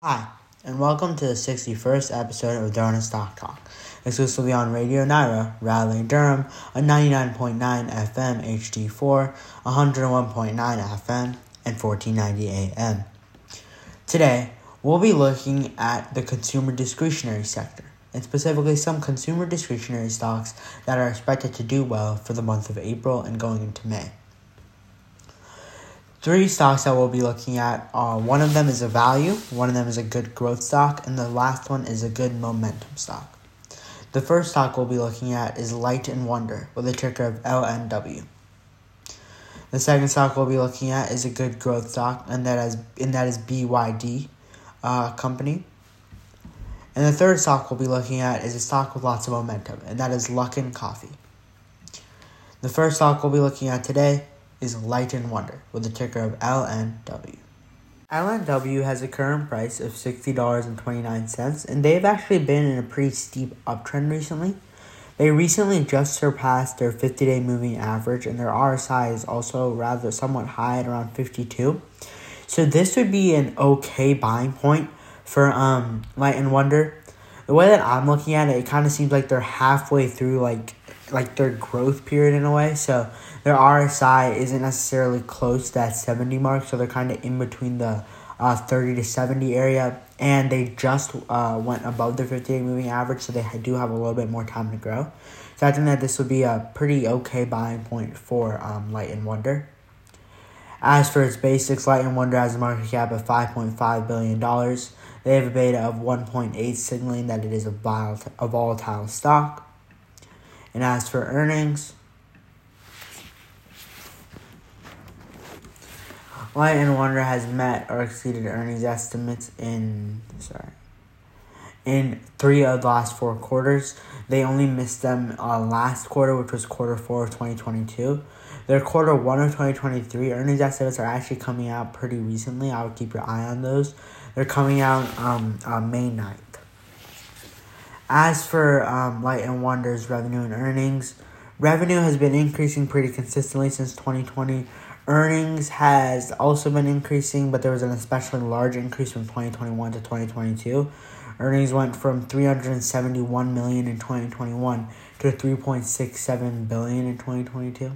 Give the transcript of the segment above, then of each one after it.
Hi, and welcome to the 61st episode of Drona Stock Talk, exclusively on Radio Nyra, Raleigh, Durham, on 99.9 FM HD4, 101.9 FM, and 1490 AM. Today, we'll be looking at the consumer discretionary sector, and specifically some consumer discretionary stocks that are expected to do well for the month of April and going into May. Three stocks that we'll be looking at are one of them is a value, one of them is a good growth stock, and the last one is a good momentum stock. The first stock we'll be looking at is Light and Wonder with a ticker of LNW. The second stock we'll be looking at is a good growth stock, and that is and that is BYD uh, company. And the third stock we'll be looking at is a stock with lots of momentum, and that is Luckin Coffee. The first stock we'll be looking at today is Light and Wonder with the ticker of LNW. LNW has a current price of $60.29 and they've actually been in a pretty steep uptrend recently. They recently just surpassed their 50 day moving average and their RSI is also rather somewhat high at around 52. So this would be an okay buying point for um Light and Wonder. The way that I'm looking at it, it kind of seems like they're halfway through like like their growth period in a way. So their RSI isn't necessarily close to that 70 mark, so they're kind of in between the uh, 30 to 70 area. And they just uh, went above 50 day moving average, so they do have a little bit more time to grow. So I think that this would be a pretty okay buying point for um, Light and Wonder. As for its basics, Light and Wonder has a market cap of $5.5 billion. They have a beta of 1.8, signaling that it is a volatile stock. And as for earnings, Light and Wonder has met or exceeded earnings estimates in sorry in three of the last four quarters. They only missed them uh, last quarter, which was quarter four of 2022. Their quarter one of 2023 earnings estimates are actually coming out pretty recently. I would keep your eye on those. They're coming out um, uh, May 9th. As for um, Light and Wonder's revenue and earnings, revenue has been increasing pretty consistently since 2020. Earnings has also been increasing, but there was an especially large increase from 2021 to 2022. Earnings went from 371 million in 2021 to 3.67 billion in 2022.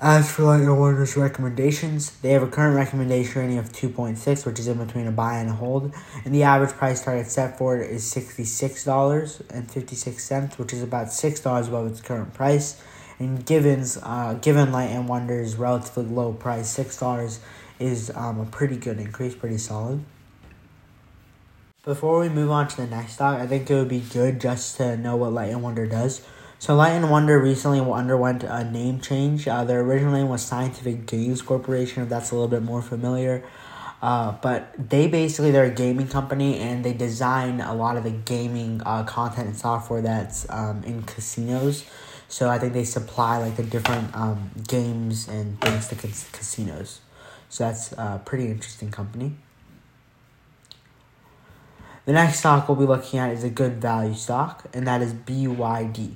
As for Light and recommendations, they have a current recommendation rating of 2.6, which is in between a buy and a hold, and the average price target set for it is $66.56, which is about $6 above its current price. And given's, uh, given Light and Wonder's relatively low price, $6 is um, a pretty good increase, pretty solid. Before we move on to the next stock, I think it would be good just to know what Light and Wonder does. So Light and Wonder recently underwent a name change. Uh, their original name was Scientific Games Corporation, if that's a little bit more familiar. Uh, but they basically they're a gaming company and they design a lot of the gaming uh, content and software that's um, in casinos. So I think they supply like the different um, games and things to cas- casinos. So that's a pretty interesting company. The next stock we'll be looking at is a good value stock, and that is BYD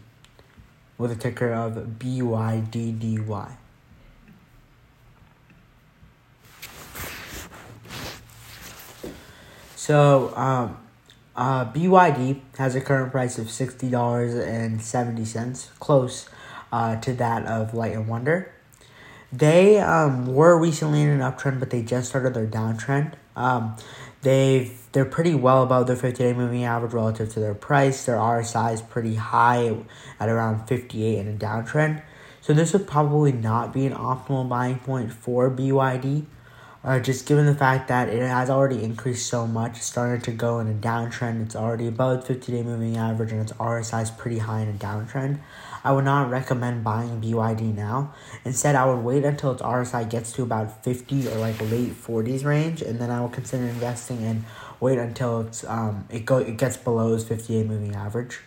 with a ticker of BYDDY. So, um, uh, BYD has a current price of $60.70, close uh, to that of Light and Wonder. They um, were recently in an uptrend, but they just started their downtrend. Um, they've they're pretty well above their 50 day moving average relative to their price. Their RSI is pretty high at around 58 in a downtrend. So this would probably not be an optimal buying point for BYD. Uh, just given the fact that it has already increased so much, started to go in a downtrend. It's already above 50 day moving average and its RSI is pretty high in a downtrend. I would not recommend buying BYD now. Instead, I would wait until its RSI gets to about 50 or like late 40s range, and then I would consider investing and wait until it's um it go it gets below its 50 day moving average.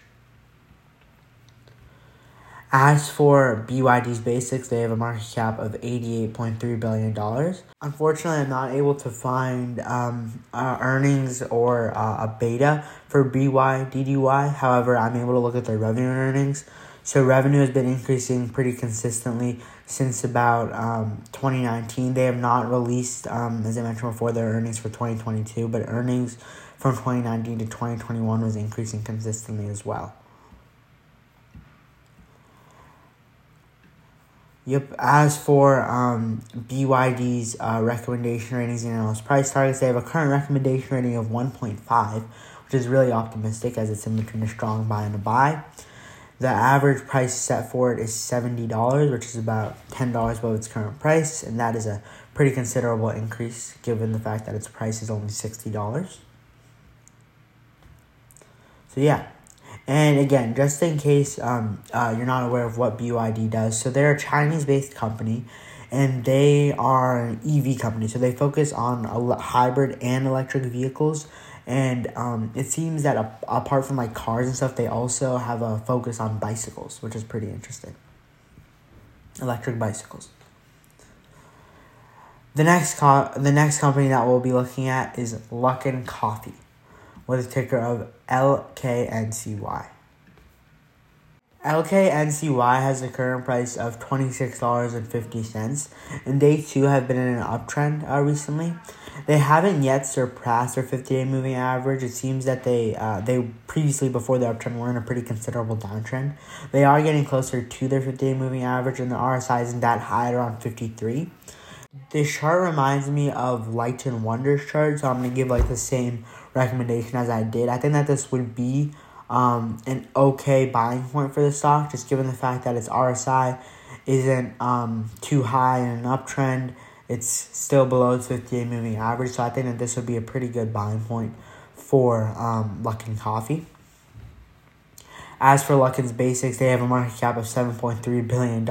As for BYD's basics, they have a market cap of $88.3 billion. Unfortunately, I'm not able to find um, uh, earnings or uh, a beta for BYDDY. However, I'm able to look at their revenue and earnings. So revenue has been increasing pretty consistently since about um, 2019. They have not released, um, as I mentioned before, their earnings for 2022, but earnings from 2019 to 2021 was increasing consistently as well. Yep. As for um, BYD's uh, recommendation ratings and analyst price targets, they have a current recommendation rating of 1.5, which is really optimistic as it's in between a strong buy and a buy. The average price set for it is $70, which is about $10 above its current price, and that is a pretty considerable increase given the fact that its price is only $60. So, yeah, and again, just in case um, uh, you're not aware of what BYD does, so they're a Chinese based company and they are an EV company. So they focus on hybrid and electric vehicles. And um, it seems that a- apart from like cars and stuff, they also have a focus on bicycles, which is pretty interesting. Electric bicycles. The next co- the next company that we'll be looking at is Luckin Coffee with a ticker of LKNCY. LKNCY has a current price of $26.50, and they too have been in an uptrend uh, recently. They haven't yet surpassed their 50 day moving average. It seems that they uh, they previously, before the uptrend, were in a pretty considerable downtrend. They are getting closer to their 50 day moving average, and the RSI isn't that high around 53. This chart reminds me of Light and Wonders chart, so I'm going to give like the same recommendation as I did. I think that this would be um, an okay buying point for the stock, just given the fact that its RSI isn't um, too high in an uptrend. It's still below its 58 moving average, so I think that this would be a pretty good buying point for um, Luckin Coffee. As for Luckin's basics, they have a market cap of $7.3 billion.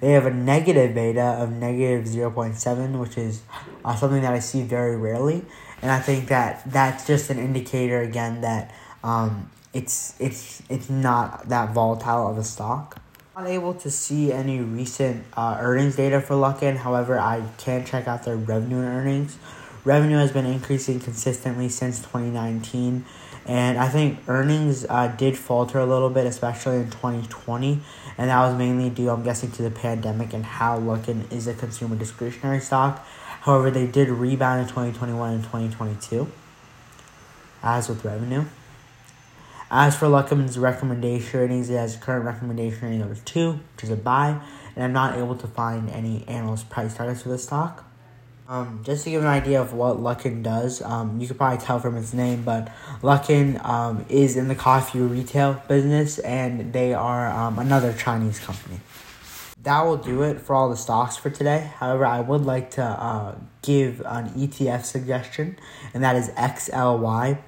They have a negative beta of negative 0.7, which is uh, something that I see very rarely. And I think that that's just an indicator, again, that um, it's, it's, it's not that volatile of a stock. Not able to see any recent uh, earnings data for Luckin. However, I can check out their revenue and earnings. Revenue has been increasing consistently since 2019 and I think earnings uh, did falter a little bit, especially in 2020. And that was mainly due, I'm guessing, to the pandemic and how Luckin is a consumer discretionary stock. However, they did rebound in 2021 and 2022, as with revenue. As for Luckin's recommendation ratings, it has a current recommendation rating of 2, which is a buy, and I'm not able to find any analyst price targets for the stock. Um, just to give an idea of what Luckin does, um, you could probably tell from its name, but Luckin um, is in the coffee retail business and they are um, another Chinese company. That will do it for all the stocks for today. However, I would like to uh, give an ETF suggestion, and that is XLY.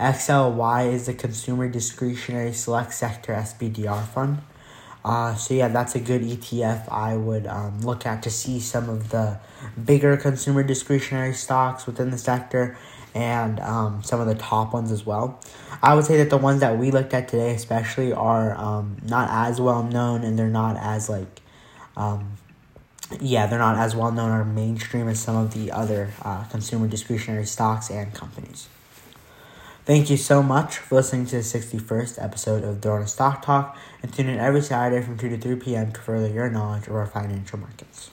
XLY is the Consumer Discretionary Select Sector SPDR Fund. Uh, so yeah, that's a good ETF I would um, look at to see some of the bigger consumer discretionary stocks within the sector and um, some of the top ones as well. I would say that the ones that we looked at today, especially, are um, not as well known and they're not as like, um, yeah, they're not as well known or mainstream as some of the other uh, consumer discretionary stocks and companies. Thank you so much for listening to the 61st episode of Drona Stock Talk and tune in every Saturday from 2 to 3 p.m. to further your knowledge of our financial markets.